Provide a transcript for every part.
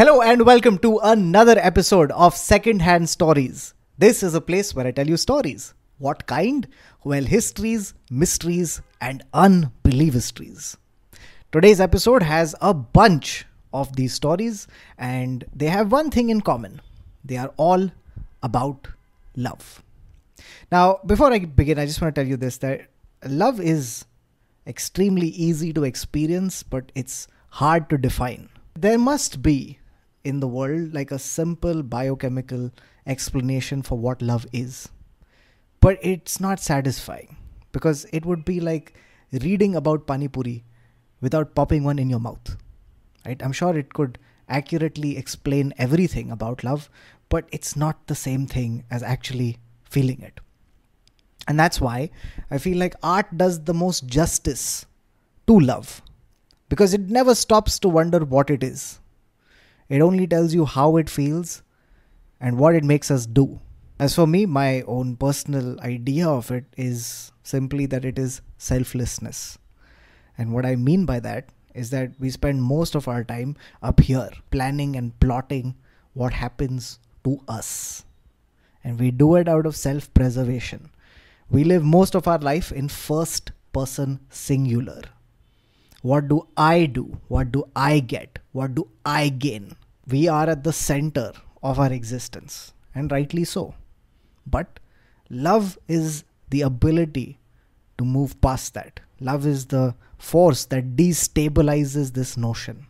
Hello and welcome to another episode of Secondhand Stories. This is a place where I tell you stories. What kind? Well, histories, mysteries, and unbelievistries. Today's episode has a bunch of these stories, and they have one thing in common they are all about love. Now, before I begin, I just want to tell you this that love is extremely easy to experience, but it's hard to define. There must be in the world like a simple biochemical explanation for what love is. But it's not satisfying because it would be like reading about Pani Puri without popping one in your mouth. Right? I'm sure it could accurately explain everything about love, but it's not the same thing as actually feeling it. And that's why I feel like art does the most justice to love because it never stops to wonder what it is. It only tells you how it feels and what it makes us do. As for me, my own personal idea of it is simply that it is selflessness. And what I mean by that is that we spend most of our time up here planning and plotting what happens to us. And we do it out of self preservation. We live most of our life in first person singular. What do I do? What do I get? What do I gain? We are at the center of our existence, and rightly so. But love is the ability to move past that. Love is the force that destabilizes this notion.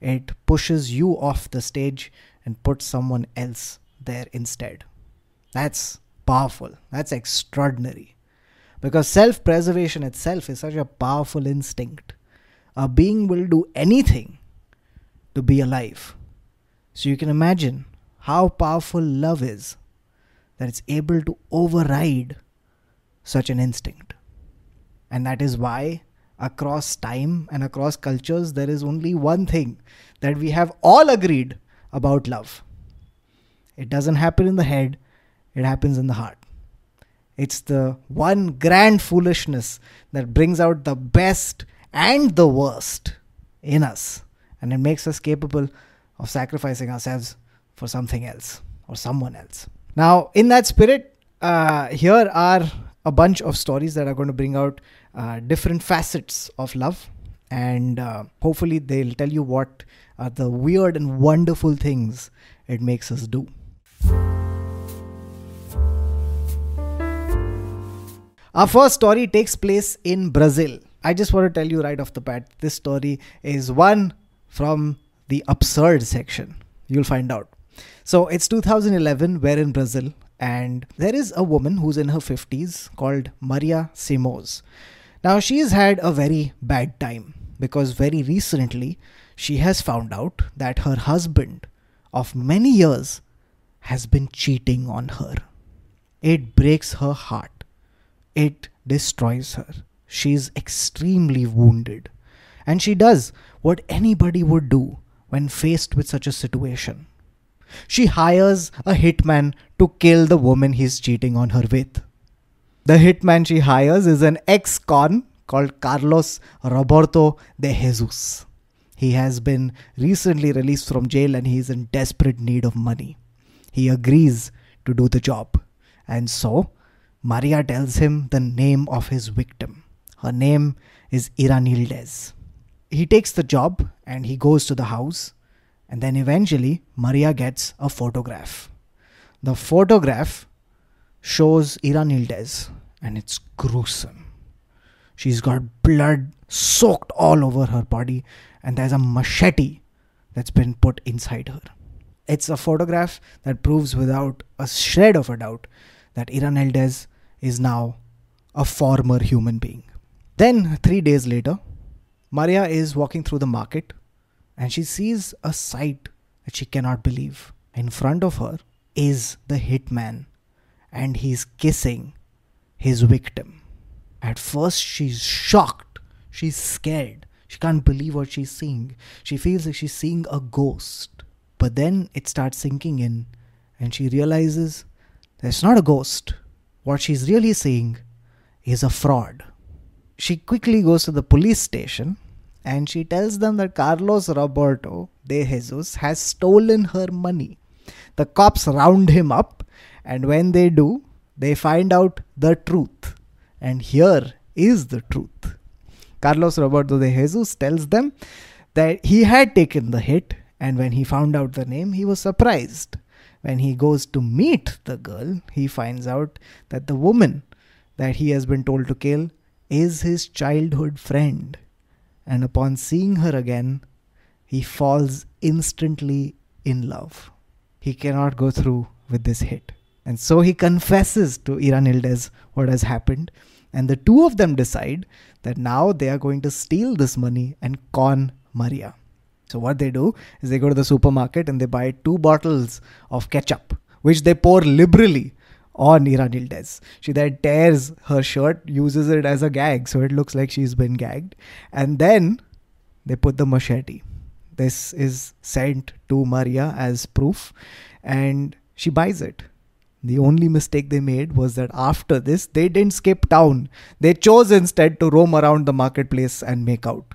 It pushes you off the stage and puts someone else there instead. That's powerful. That's extraordinary. Because self preservation itself is such a powerful instinct. A being will do anything to be alive. So you can imagine how powerful love is that it's able to override such an instinct. And that is why, across time and across cultures, there is only one thing that we have all agreed about love it doesn't happen in the head, it happens in the heart. It's the one grand foolishness that brings out the best and the worst in us, and it makes us capable of sacrificing ourselves for something else or someone else. Now, in that spirit, uh, here are a bunch of stories that are going to bring out uh, different facets of love, and uh, hopefully, they'll tell you what are the weird and wonderful things it makes us do. Our first story takes place in Brazil. I just want to tell you right off the bat this story is one from the absurd section. You'll find out. So it's 2011, we're in Brazil, and there is a woman who's in her 50s called Maria Simões. Now, she's had a very bad time because very recently she has found out that her husband of many years has been cheating on her. It breaks her heart it destroys her. She's extremely wounded. And she does what anybody would do when faced with such a situation. She hires a hitman to kill the woman he's cheating on her with. The hitman she hires is an ex con called Carlos Roberto de Jesus. He has been recently released from jail and he is in desperate need of money. He agrees to do the job. And so Maria tells him the name of his victim. Her name is Iranildes. He takes the job and he goes to the house, and then eventually Maria gets a photograph. The photograph shows Iranildes, and it's gruesome. She's got blood soaked all over her body, and there's a machete that's been put inside her. It's a photograph that proves without a shred of a doubt that Iranildes is now a former human being. Then, three days later, Maria is walking through the market and she sees a sight that she cannot believe. In front of her is the hitman and he's kissing his victim. At first, she's shocked, she's scared, she can't believe what she's seeing. She feels like she's seeing a ghost. But then it starts sinking in and she realizes that it's not a ghost, what she's really seeing is a fraud. She quickly goes to the police station and she tells them that Carlos Roberto de Jesus has stolen her money. The cops round him up, and when they do, they find out the truth. And here is the truth. Carlos Roberto de Jesus tells them that he had taken the hit, and when he found out the name, he was surprised. When he goes to meet the girl, he finds out that the woman that he has been told to kill is his childhood friend. And upon seeing her again, he falls instantly in love. He cannot go through with this hit. And so he confesses to Iranildes what has happened. And the two of them decide that now they are going to steal this money and con Maria. So what they do is they go to the supermarket and they buy two bottles of ketchup, which they pour liberally on Iranildes. She then tears her shirt, uses it as a gag, so it looks like she's been gagged. And then they put the machete. This is sent to Maria as proof, and she buys it. The only mistake they made was that after this, they didn't skip town. They chose instead to roam around the marketplace and make out.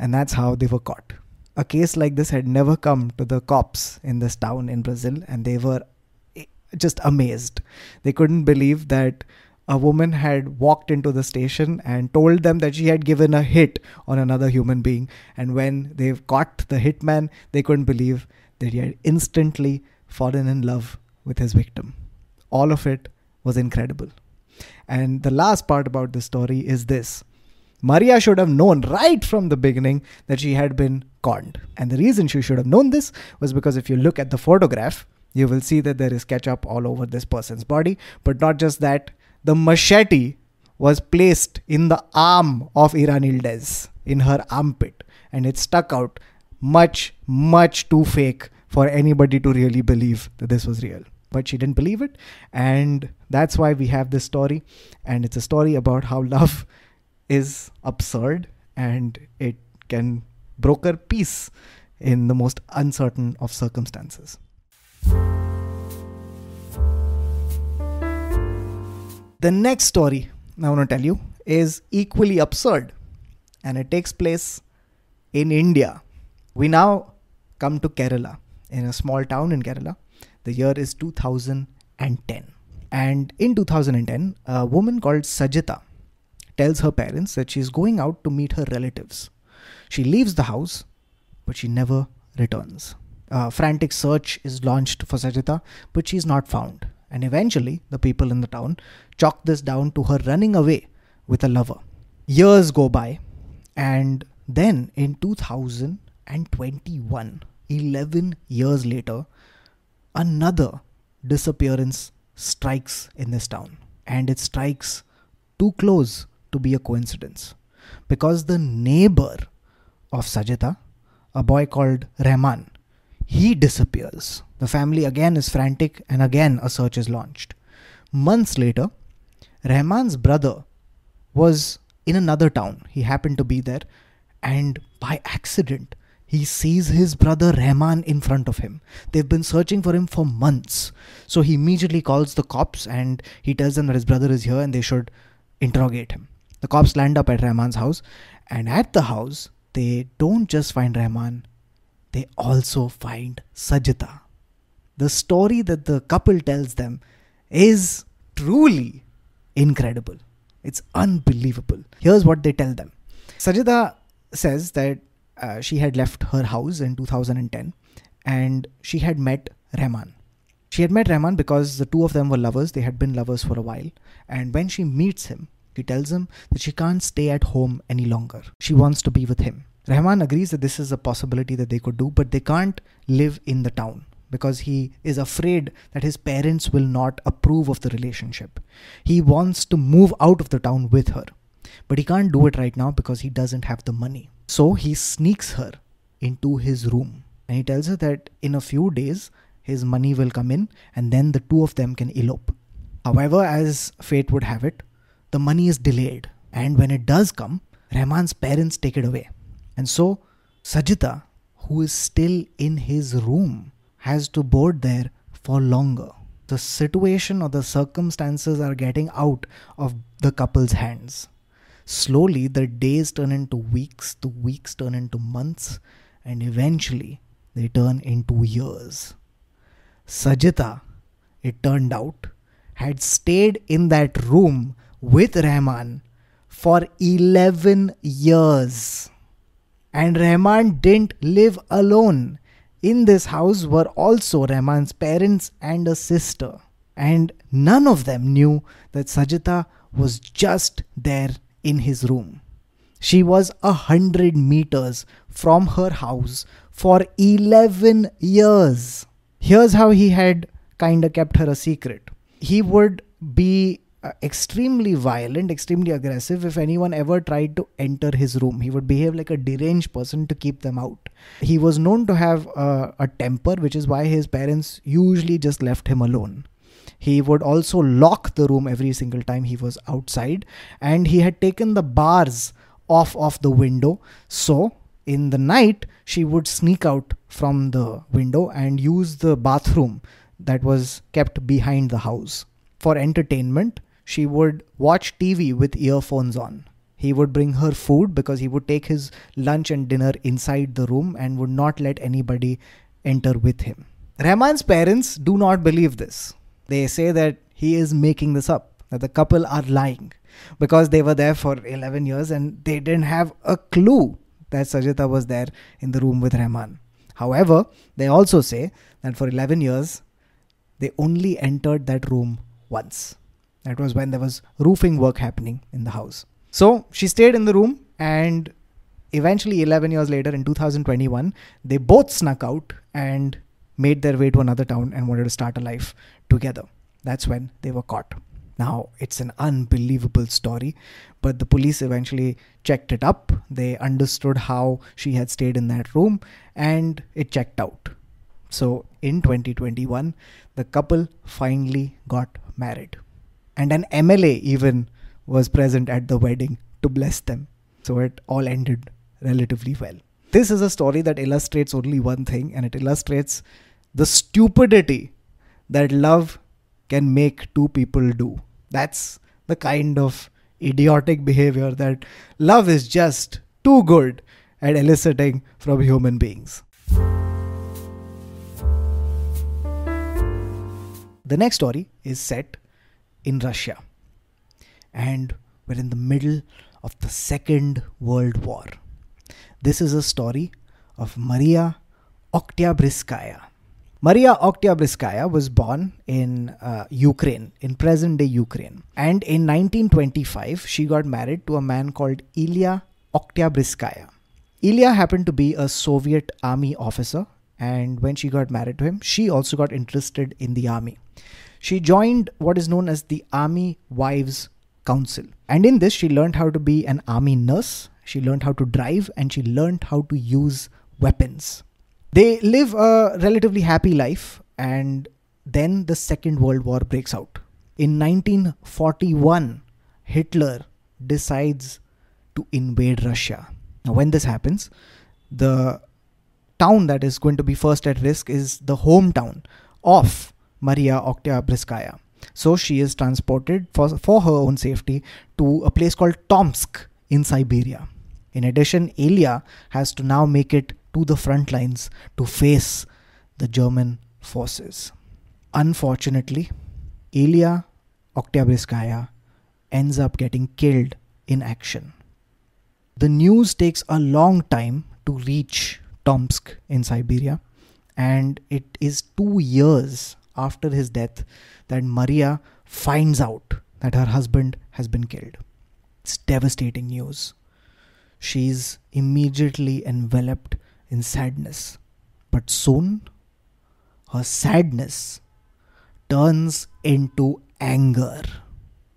And that's how they were caught. A case like this had never come to the cops in this town in Brazil, and they were just amazed. They couldn't believe that a woman had walked into the station and told them that she had given a hit on another human being. And when they've caught the hitman, they couldn't believe that he had instantly fallen in love with his victim. All of it was incredible. And the last part about the story is this Maria should have known right from the beginning that she had been conned. And the reason she should have known this was because if you look at the photograph, you will see that there is ketchup all over this person's body. But not just that, the machete was placed in the arm of Iran Iranildes, in her armpit, and it stuck out much, much too fake for anybody to really believe that this was real. But she didn't believe it, and that's why we have this story. And it's a story about how love is absurd and it can broker peace in the most uncertain of circumstances. The next story I want to tell you is equally absurd and it takes place in India. We now come to Kerala, in a small town in Kerala. The year is 2010. And in 2010, a woman called Sajita tells her parents that she's going out to meet her relatives. She leaves the house, but she never returns. A frantic search is launched for Sajita, but she's not found. And eventually, the people in the town chalk this down to her running away with a lover. Years go by, and then in 2021, 11 years later, another disappearance strikes in this town. And it strikes too close to be a coincidence. Because the neighbor of Sajita, a boy called Rahman, he disappears. The family again is frantic and again a search is launched. Months later, Rahman's brother was in another town. He happened to be there and by accident he sees his brother Rahman in front of him. They've been searching for him for months. So he immediately calls the cops and he tells them that his brother is here and they should interrogate him. The cops land up at Rahman's house and at the house they don't just find Rahman, they also find Sajita. The story that the couple tells them is truly incredible. It's unbelievable. Here's what they tell them Sajita says that uh, she had left her house in 2010 and she had met Rahman. She had met Rahman because the two of them were lovers. They had been lovers for a while. And when she meets him, she tells him that she can't stay at home any longer. She wants to be with him. Rahman agrees that this is a possibility that they could do, but they can't live in the town because he is afraid that his parents will not approve of the relationship. He wants to move out of the town with her, but he can't do it right now because he doesn't have the money. So he sneaks her into his room and he tells her that in a few days his money will come in and then the two of them can elope. However, as fate would have it, the money is delayed, and when it does come, Rahman's parents take it away. And so, Sajita, who is still in his room, has to board there for longer. The situation or the circumstances are getting out of the couple's hands. Slowly, the days turn into weeks, the weeks turn into months, and eventually, they turn into years. Sajita, it turned out, had stayed in that room with Rahman for 11 years. And Rahman didn't live alone. In this house were also Rahman's parents and a sister. And none of them knew that Sajita was just there in his room. She was a hundred meters from her house for 11 years. Here's how he had kinda kept her a secret. He would be uh, extremely violent, extremely aggressive. If anyone ever tried to enter his room, he would behave like a deranged person to keep them out. He was known to have uh, a temper, which is why his parents usually just left him alone. He would also lock the room every single time he was outside, and he had taken the bars off of the window. So, in the night, she would sneak out from the window and use the bathroom that was kept behind the house. For entertainment, she would watch TV with earphones on. He would bring her food because he would take his lunch and dinner inside the room and would not let anybody enter with him. Rahman's parents do not believe this. They say that he is making this up, that the couple are lying because they were there for 11 years and they didn't have a clue that Sajita was there in the room with Rahman. However, they also say that for 11 years, they only entered that room once. That was when there was roofing work happening in the house. So she stayed in the room, and eventually, 11 years later, in 2021, they both snuck out and made their way to another town and wanted to start a life together. That's when they were caught. Now, it's an unbelievable story, but the police eventually checked it up. They understood how she had stayed in that room and it checked out. So, in 2021, the couple finally got married and an MLA even was present at the wedding to bless them. So it all ended relatively well. This is a story that illustrates only one thing, and it illustrates the stupidity that love can make two people do. That's the kind of idiotic behavior that love is just too good at eliciting from human beings. The next story is set in Russia. And we're in the middle of the Second World War. This is a story of Maria Oktyabrskaya. Maria Oktyabrskaya was born in uh, Ukraine, in present day Ukraine. And in 1925, she got married to a man called Ilya Oktyabrskaya. Ilya happened to be a Soviet army officer, and when she got married to him, she also got interested in the army she joined what is known as the Army Wives Council. And in this, she learned how to be an army nurse, she learned how to drive, and she learned how to use weapons. They live a relatively happy life, and then the Second World War breaks out. In 1941, Hitler decides to invade Russia. Now, when this happens, the town that is going to be first at risk is the hometown of Maria Oktyabrskaya. So she is transported for, for her own safety to a place called Tomsk in Siberia. In addition, Ilya has to now make it to the front lines to face the German forces. Unfortunately, Ilya Oktyabrskaya ends up getting killed in action. The news takes a long time to reach Tomsk in Siberia, and it is two years after his death that Maria finds out that her husband has been killed. It's devastating news. She's immediately enveloped in sadness. But soon, her sadness turns into anger.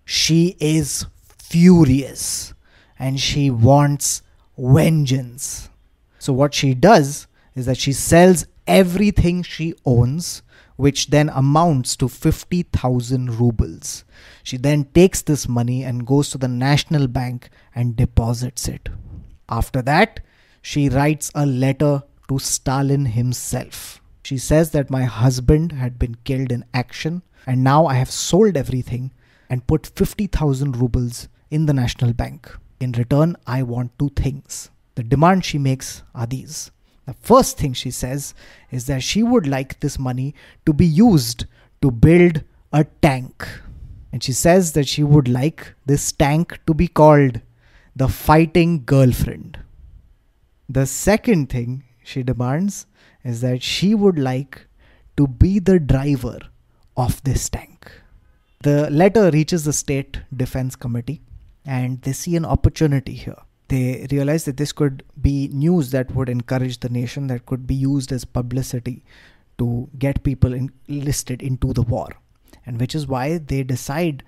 She is furious and she wants vengeance. So, what she does is that she sells everything she owns which then amounts to 50,000 rubles. She then takes this money and goes to the National Bank and deposits it. After that, she writes a letter to Stalin himself. She says that my husband had been killed in action and now I have sold everything and put 50,000 rubles in the National Bank. In return, I want two things. The demand she makes are these. The first thing she says is that she would like this money to be used to build a tank. And she says that she would like this tank to be called the Fighting Girlfriend. The second thing she demands is that she would like to be the driver of this tank. The letter reaches the State Defense Committee and they see an opportunity here. They realize that this could be news that would encourage the nation, that could be used as publicity to get people enlisted into the war, and which is why they decide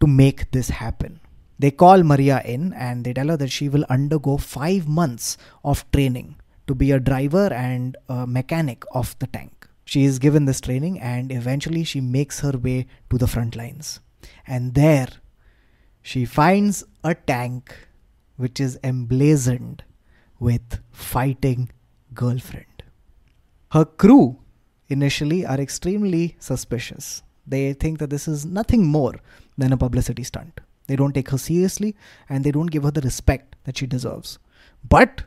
to make this happen. They call Maria in and they tell her that she will undergo five months of training to be a driver and a mechanic of the tank. She is given this training and eventually she makes her way to the front lines. And there she finds a tank which is emblazoned with fighting girlfriend. Her crew initially are extremely suspicious. They think that this is nothing more than a publicity stunt. They don't take her seriously and they don't give her the respect that she deserves. But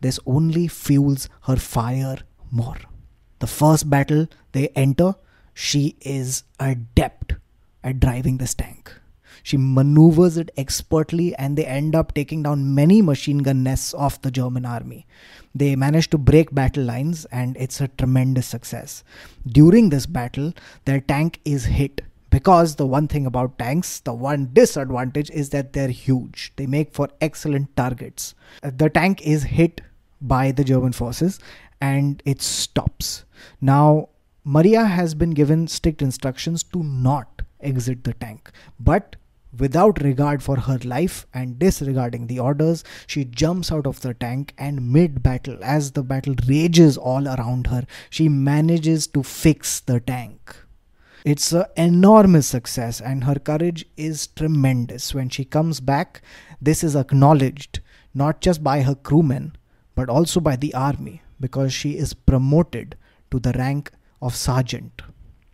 this only fuels her fire more. The first battle they enter, she is adept at driving this tank. She maneuvers it expertly and they end up taking down many machine gun nests of the German army. They manage to break battle lines and it's a tremendous success. During this battle, their tank is hit because the one thing about tanks, the one disadvantage is that they're huge. They make for excellent targets. The tank is hit by the German forces and it stops. Now, Maria has been given strict instructions to not exit the tank, but Without regard for her life and disregarding the orders, she jumps out of the tank and mid battle, as the battle rages all around her, she manages to fix the tank. It's an enormous success, and her courage is tremendous. When she comes back, this is acknowledged not just by her crewmen but also by the army because she is promoted to the rank of sergeant.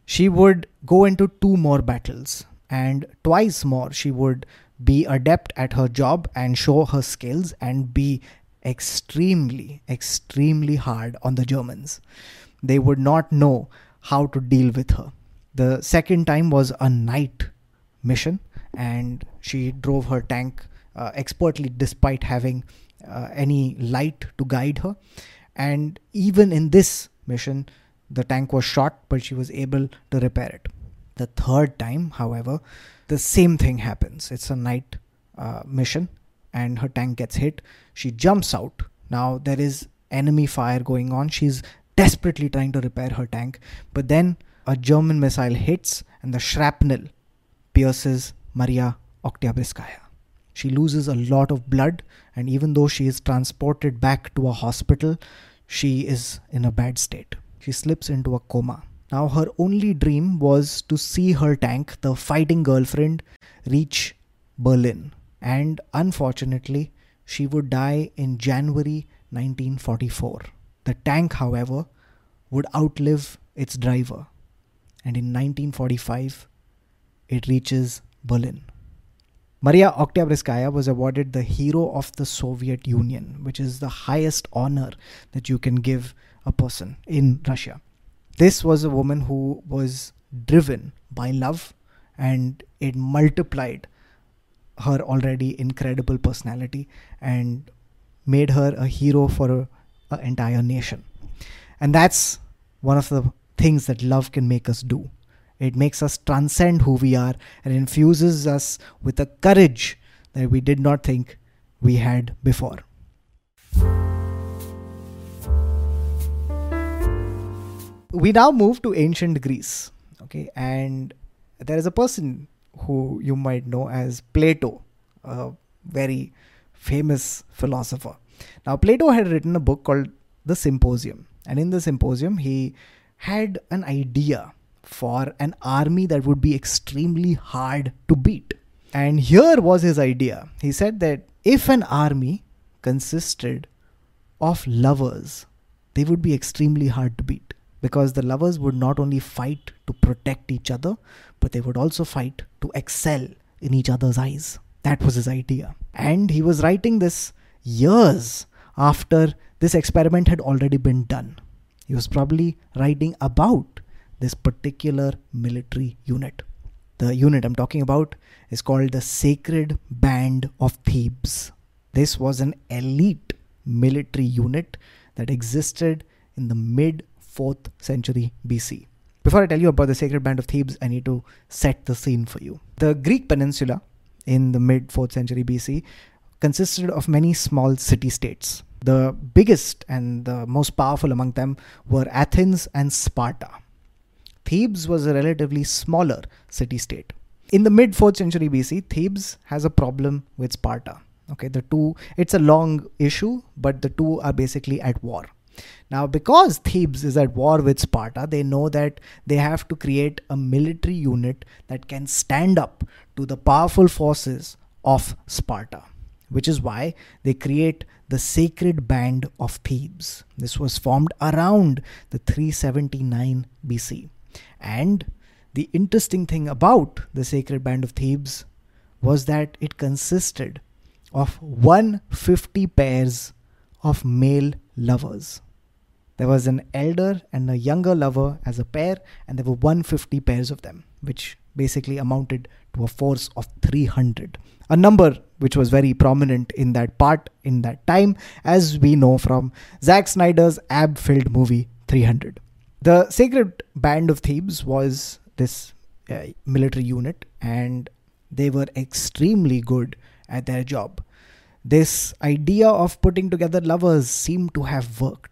She would go into two more battles and twice more she would be adept at her job and show her skills and be extremely, extremely hard on the Germans. They would not know how to deal with her. The second time was a night mission, and she drove her tank uh, expertly despite having uh, any light to guide her. And even in this mission, the tank was shot, but she was able to repair it. The third time, however, the same thing happens. It's a night uh, mission, and her tank gets hit. She jumps out. Now there is enemy fire going on. She's desperately trying to repair her tank, but then a German missile hits, and the shrapnel pierces Maria Oktyabrskaya. She loses a lot of blood, and even though she is transported back to a hospital, she is in a bad state. She slips into a coma. Now, her only dream was to see her tank, the fighting girlfriend, reach Berlin. And unfortunately, she would die in January 1944. The tank, however, would outlive its driver. And in 1945, it reaches Berlin. Maria Oktyabrskaya was awarded the Hero of the Soviet Union, which is the highest honor that you can give a person in Russia this was a woman who was driven by love and it multiplied her already incredible personality and made her a hero for an entire nation. And that's one of the things that love can make us do. It makes us transcend who we are and infuses us with a courage that we did not think we had before. We now move to ancient Greece. Okay, and there is a person who you might know as Plato, a very famous philosopher. Now, Plato had written a book called The Symposium, and in the Symposium, he had an idea for an army that would be extremely hard to beat. And here was his idea. He said that if an army consisted of lovers, they would be extremely hard to beat because the lovers would not only fight to protect each other, but they would also fight to excel in each other's eyes. That was his idea. And he was writing this years after this experiment had already been done. He was probably writing about this particular military unit. The unit I'm talking about is called the Sacred Band of Thebes. This was an elite military unit that existed in the mid 4th century BC. Before I tell you about the Sacred Band of Thebes, I need to set the scene for you. The Greek peninsula in the mid 4th century BC consisted of many small city states. The biggest and the most powerful among them were Athens and Sparta. Thebes was a relatively smaller city state. In the mid 4th century BC, Thebes has a problem with Sparta. Okay, the two, it's a long issue, but the two are basically at war. Now, because Thebes is at war with Sparta, they know that they have to create a military unit that can stand up to the powerful forces of Sparta, which is why they create the Sacred Band of Thebes. This was formed around the 379 BC. And the interesting thing about the Sacred Band of Thebes was that it consisted of 150 pairs of male lovers. There was an elder and a younger lover as a pair, and there were 150 pairs of them, which basically amounted to a force of 300. A number which was very prominent in that part in that time, as we know from Zack Snyder's ab filled movie 300. The Sacred Band of Thebes was this uh, military unit, and they were extremely good at their job. This idea of putting together lovers seemed to have worked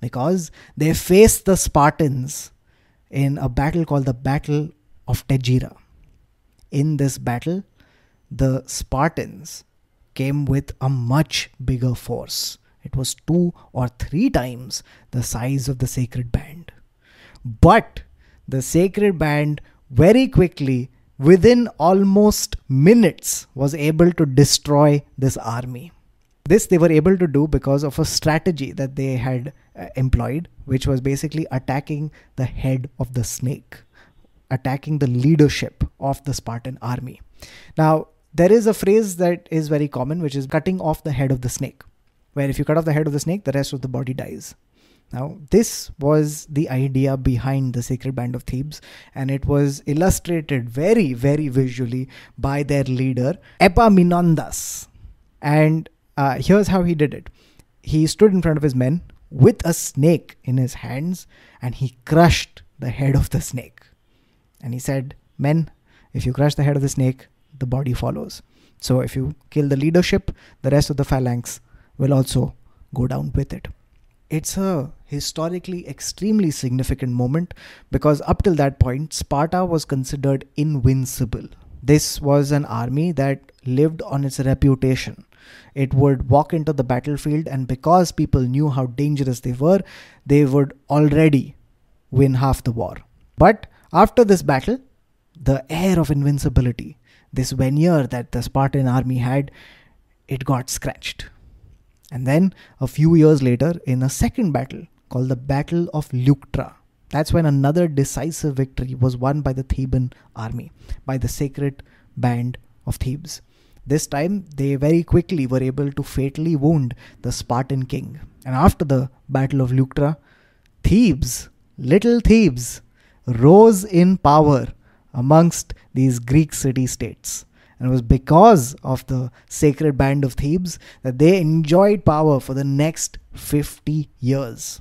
because they faced the Spartans in a battle called the Battle of Tegyra. In this battle, the Spartans came with a much bigger force. It was two or three times the size of the sacred band. But the sacred band very quickly, within almost minutes, was able to destroy this army. This they were able to do because of a strategy that they had employed, which was basically attacking the head of the snake, attacking the leadership of the Spartan army. Now, there is a phrase that is very common, which is cutting off the head of the snake, where if you cut off the head of the snake, the rest of the body dies. Now, this was the idea behind the Sacred Band of Thebes, and it was illustrated very, very visually by their leader, Epaminondas. And uh, here's how he did it he stood in front of his men with a snake in his hands and he crushed the head of the snake. And he said, Men, if you crush the head of the snake, the body follows. So if you kill the leadership, the rest of the phalanx will also go down with it. It's a historically extremely significant moment because up till that point, Sparta was considered invincible. This was an army that lived on its reputation it would walk into the battlefield, and because people knew how dangerous they were, they would already win half the war. But after this battle, the air of invincibility, this veneer that the Spartan army had, it got scratched. And then a few years later, in a second battle called the Battle of Leuctra, that's when another decisive victory was won by the Theban army, by the sacred band of Thebes. This time, they very quickly were able to fatally wound the Spartan king. And after the Battle of Leuctra, Thebes, little Thebes, rose in power amongst these Greek city states. And it was because of the sacred band of Thebes that they enjoyed power for the next 50 years.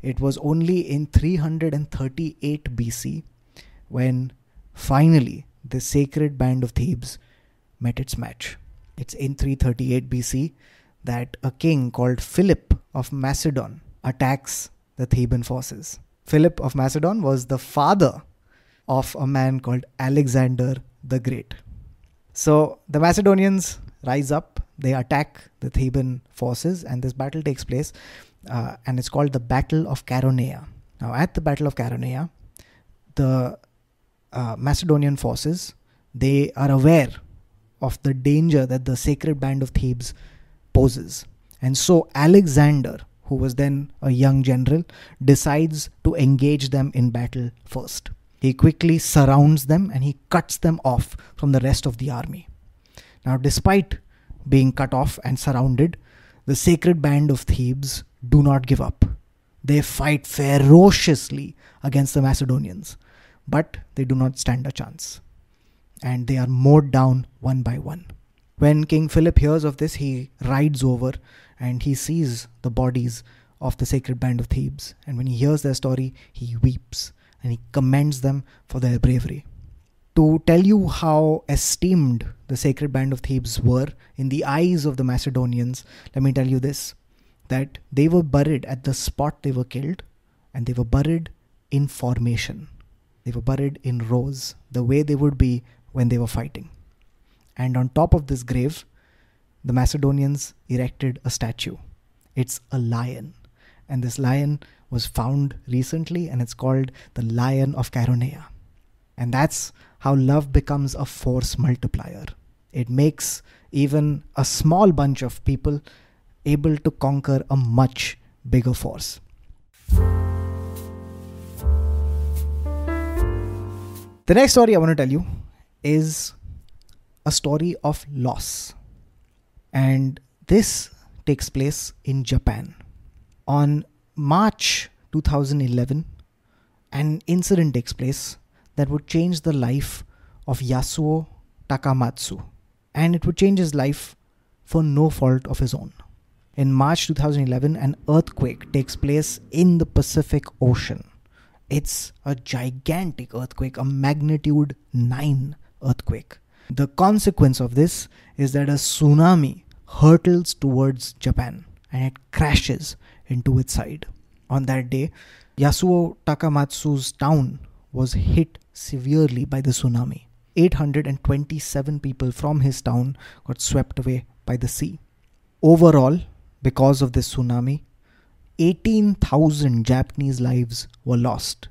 It was only in 338 BC when finally the sacred band of Thebes met its match. It's in 338 BC that a king called Philip of Macedon attacks the Theban forces. Philip of Macedon was the father of a man called Alexander the Great. So the Macedonians rise up, they attack the Theban forces, and this battle takes place, uh, and it's called the Battle of Chaeronea. Now, at the Battle of Chaeronea, the uh, Macedonian forces they are aware of the danger that the sacred band of Thebes poses. And so Alexander, who was then a young general, decides to engage them in battle first. He quickly surrounds them and he cuts them off from the rest of the army. Now, despite being cut off and surrounded, the sacred band of Thebes do not give up. They fight ferociously against the Macedonians, but they do not stand a chance. And they are mowed down one by one. When King Philip hears of this, he rides over and he sees the bodies of the sacred band of Thebes. And when he hears their story, he weeps and he commends them for their bravery. To tell you how esteemed the sacred band of Thebes were in the eyes of the Macedonians, let me tell you this that they were buried at the spot they were killed and they were buried in formation. They were buried in rows, the way they would be when they were fighting. And on top of this grave, the Macedonians erected a statue. It's a lion. And this lion was found recently, and it's called the Lion of Chaeronea. And that's how love becomes a force multiplier. It makes even a small bunch of people able to conquer a much bigger force. The next story I want to tell you is a story of loss. And this takes place in Japan. On March 2011, an incident takes place that would change the life of Yasuo Takamatsu. And it would change his life for no fault of his own. In March 2011, an earthquake takes place in the Pacific Ocean. It's a gigantic earthquake, a magnitude 9 earthquake. The consequence of this is that a tsunami hurtles towards Japan and it crashes into its side. On that day, Yasuo Takamatsu's town was hit severely by the tsunami. 827 people from his town got swept away by the sea. Overall, because of this tsunami, 18,000 Japanese lives were lost.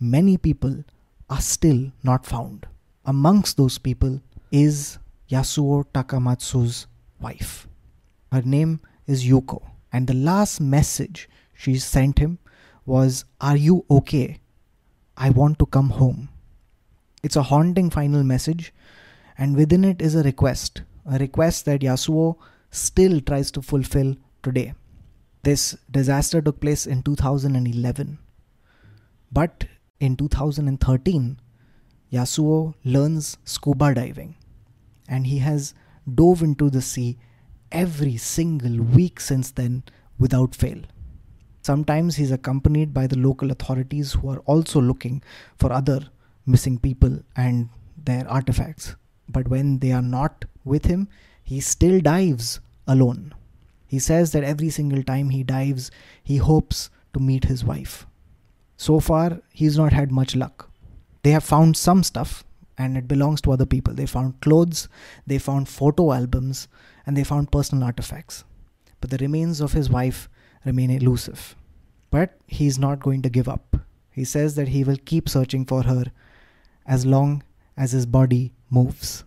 Many people are still not found. Amongst those people is Yasuo Takamatsu's wife. Her name is Yuko, and the last message she sent him was, Are you okay? I want to come home. It's a haunting final message, and within it is a request, a request that Yasuo still tries to fulfill today. This disaster took place in 2011. But in 2013, Yasuo learns scuba diving and he has dove into the sea every single week since then without fail. Sometimes he's accompanied by the local authorities who are also looking for other missing people and their artifacts. But when they are not with him, he still dives alone. He says that every single time he dives, he hopes to meet his wife. So far, he's not had much luck. They have found some stuff and it belongs to other people. They found clothes, they found photo albums, and they found personal artifacts. But the remains of his wife remain elusive. But he's not going to give up. He says that he will keep searching for her as long as his body moves.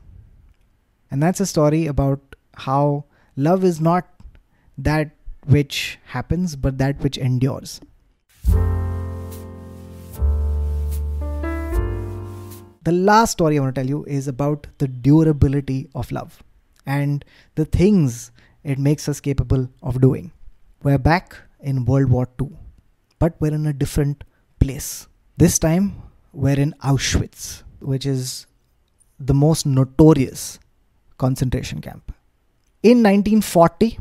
And that's a story about how love is not that which happens, but that which endures. The last story I want to tell you is about the durability of love and the things it makes us capable of doing. We're back in World War II, but we're in a different place. This time, we're in Auschwitz, which is the most notorious concentration camp. In 1940,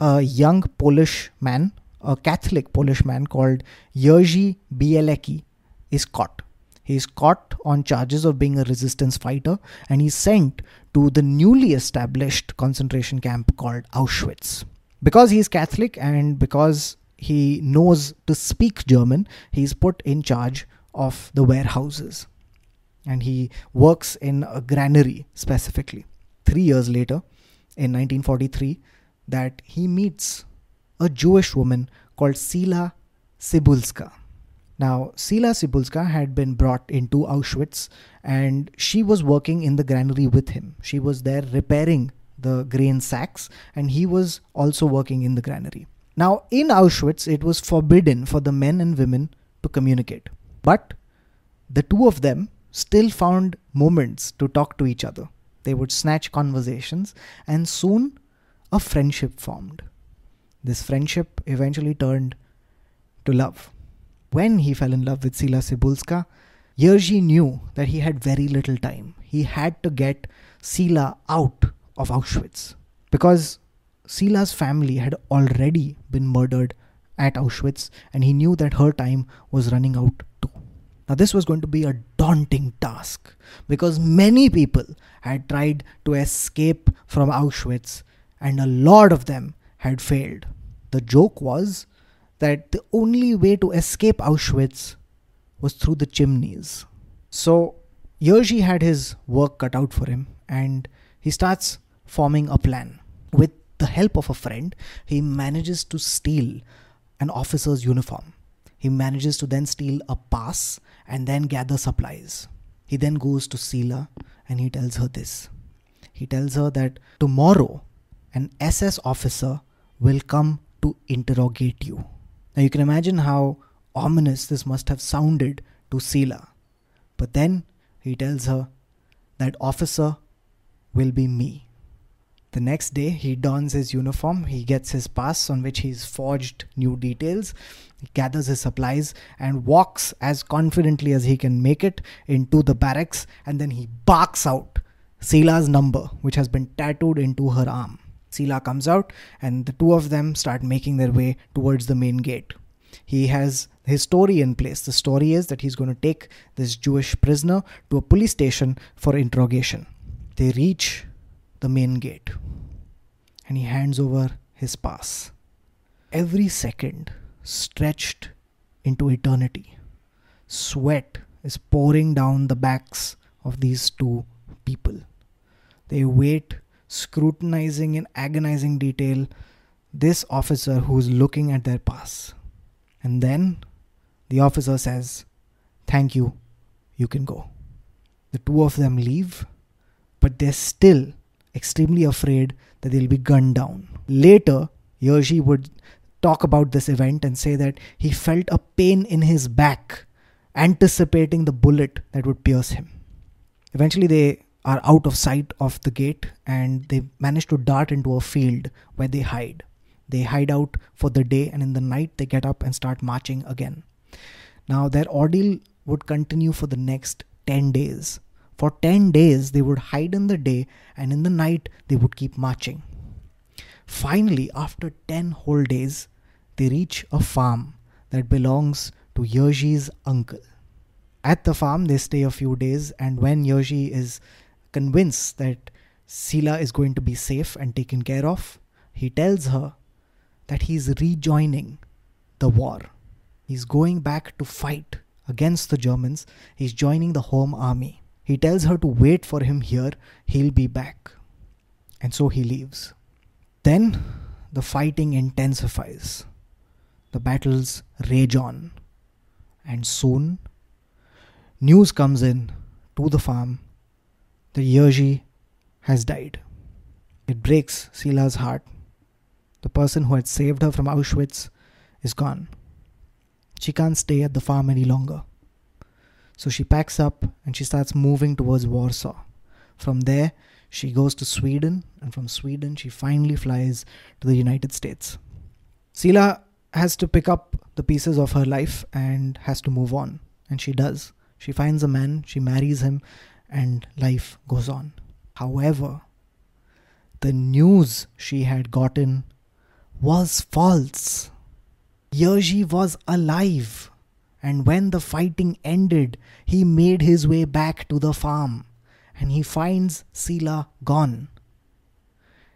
a young Polish man, a Catholic Polish man called Jerzy Bielecki, is caught. He is caught on charges of being a resistance fighter and he's sent to the newly established concentration camp called Auschwitz. Because he is Catholic and because he knows to speak German, he's put in charge of the warehouses. And he works in a granary specifically. Three years later, in 1943, that he meets a Jewish woman called Cyla Cybulska. Now, Cyla Cybulska had been brought into Auschwitz and she was working in the granary with him. She was there repairing the grain sacks and he was also working in the granary. Now, in Auschwitz, it was forbidden for the men and women to communicate. But the two of them still found moments to talk to each other. They would snatch conversations, and soon a friendship formed. This friendship eventually turned to love. When he fell in love with Cyla Cybulska, Jerzy knew that he had very little time. He had to get Cyla out of Auschwitz because Cyla's family had already been murdered at Auschwitz and he knew that her time was running out too. Now, this was going to be a daunting task because many people had tried to escape from Auschwitz and a lot of them had failed. The joke was that the only way to escape Auschwitz was through the chimneys. So, Jerzy had his work cut out for him and he starts forming a plan. With the help of a friend, he manages to steal an officer's uniform. He manages to then steal a pass and then gather supplies. He then goes to Cyla and he tells her this. He tells her that tomorrow an SS officer will come to interrogate you. Now you can imagine how ominous this must have sounded to Cyla. But then he tells her that officer will be me. The next day, he dons his uniform, he gets his pass on which he's forged new details, he gathers his supplies, and walks as confidently as he can make it into the barracks, and then he barks out Cyla's number, which has been tattooed into her arm. Cyla comes out, and the two of them start making their way towards the main gate. He has his story in place. The story is that he's going to take this Jewish prisoner to a police station for interrogation. They reach the main gate and he hands over his pass. Every second stretched into eternity. Sweat is pouring down the backs of these two people. They wait, scrutinizing in agonizing detail this officer who's looking at their pass. And then the officer says, Thank you, you can go. The two of them leave, but they're still extremely afraid that they'll be gunned down. Later, Jerzy would talk about this event and say that he felt a pain in his back, anticipating the bullet that would pierce him. Eventually, they are out of sight of the gate and they manage to dart into a field where they hide. They hide out for the day, and in the night, they get up and start marching again. Now, their ordeal would continue for the next 10 days. For 10 days, they would hide in the day, and in the night, they would keep marching. Finally, after 10 whole days, they reach a farm that belongs to Jerzy's uncle. At the farm, they stay a few days, and when Jerzy is convinced that Cyla is going to be safe and taken care of, he tells her that he's rejoining the war. He's going back to fight against the Germans, he's joining the home army. He tells her to wait for him here, he'll be back. And so he leaves. Then the fighting intensifies. The battles rage on. And soon, news comes in to the farm that Jerzy has died. It breaks Cyla's heart. The person who had saved her from Auschwitz is gone. She can't stay at the farm any longer. So she packs up and she starts moving towards Warsaw. From there, she goes to Sweden, and from Sweden, she finally flies to the United States. Cyla has to pick up the pieces of her life and has to move on, and she does. She finds a man, she marries him, and life goes on. However, the news she had gotten was false. Jerzy was alive and when the fighting ended, he made his way back to the farm and he finds Cyla gone.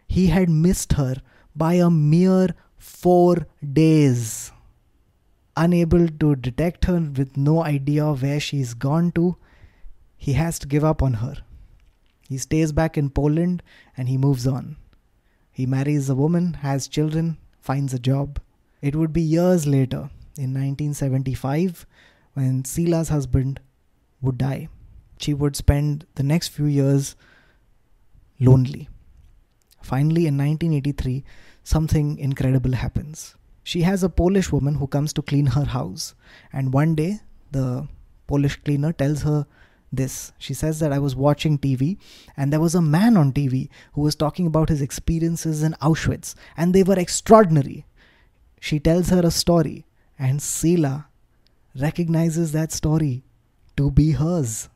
He had missed her by a mere four days. Unable to detect her with no idea where she's gone to, he has to give up on her. He stays back in Poland and he moves on. He marries a woman, has children, finds a job. It would be years later in 1975 when Cyla's husband would die. She would spend the next few years lonely. Finally, in 1983, something incredible happens. She has a Polish woman who comes to clean her house, and one day the Polish cleaner tells her this. She says that I was watching TV and there was a man on TV who was talking about his experiences in Auschwitz and they were extraordinary. She tells her a story and Cyla recognizes that story to be hers.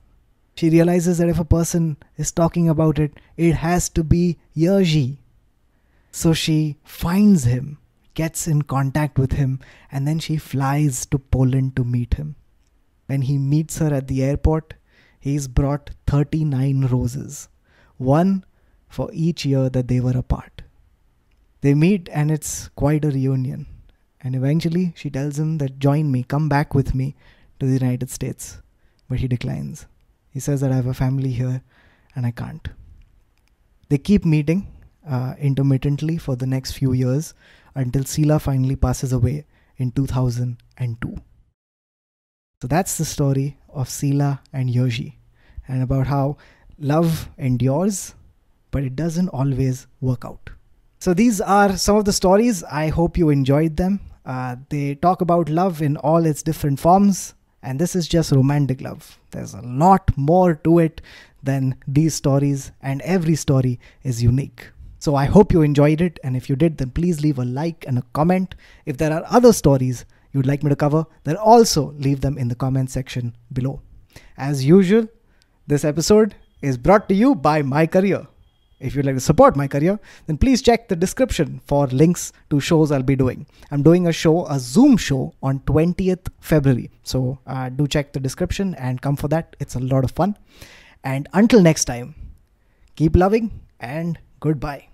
She realizes that if a person is talking about it, it has to be Jerzy. So she finds him, gets in contact with him, and then she flies to Poland to meet him. When he meets her at the airport, he's brought 39 roses, one for each year that they were apart. They meet, and it's quite a reunion. And eventually, she tells him that join me, come back with me to the United States. But he declines. He says that I have a family here and I can't. They keep meeting uh, intermittently for the next few years until Cyla finally passes away in 2002. So that's the story of Cyla and Jerzy and about how love endures, but it doesn't always work out. So these are some of the stories. I hope you enjoyed them. Uh, they talk about love in all its different forms, and this is just romantic love. There's a lot more to it than these stories, and every story is unique. So I hope you enjoyed it, and if you did, then please leave a like and a comment. If there are other stories you'd like me to cover, then also leave them in the comment section below. As usual, this episode is brought to you by My Career. If you'd like to support my career, then please check the description for links to shows I'll be doing. I'm doing a show, a Zoom show on 20th February. So uh, do check the description and come for that. It's a lot of fun. And until next time, keep loving and goodbye.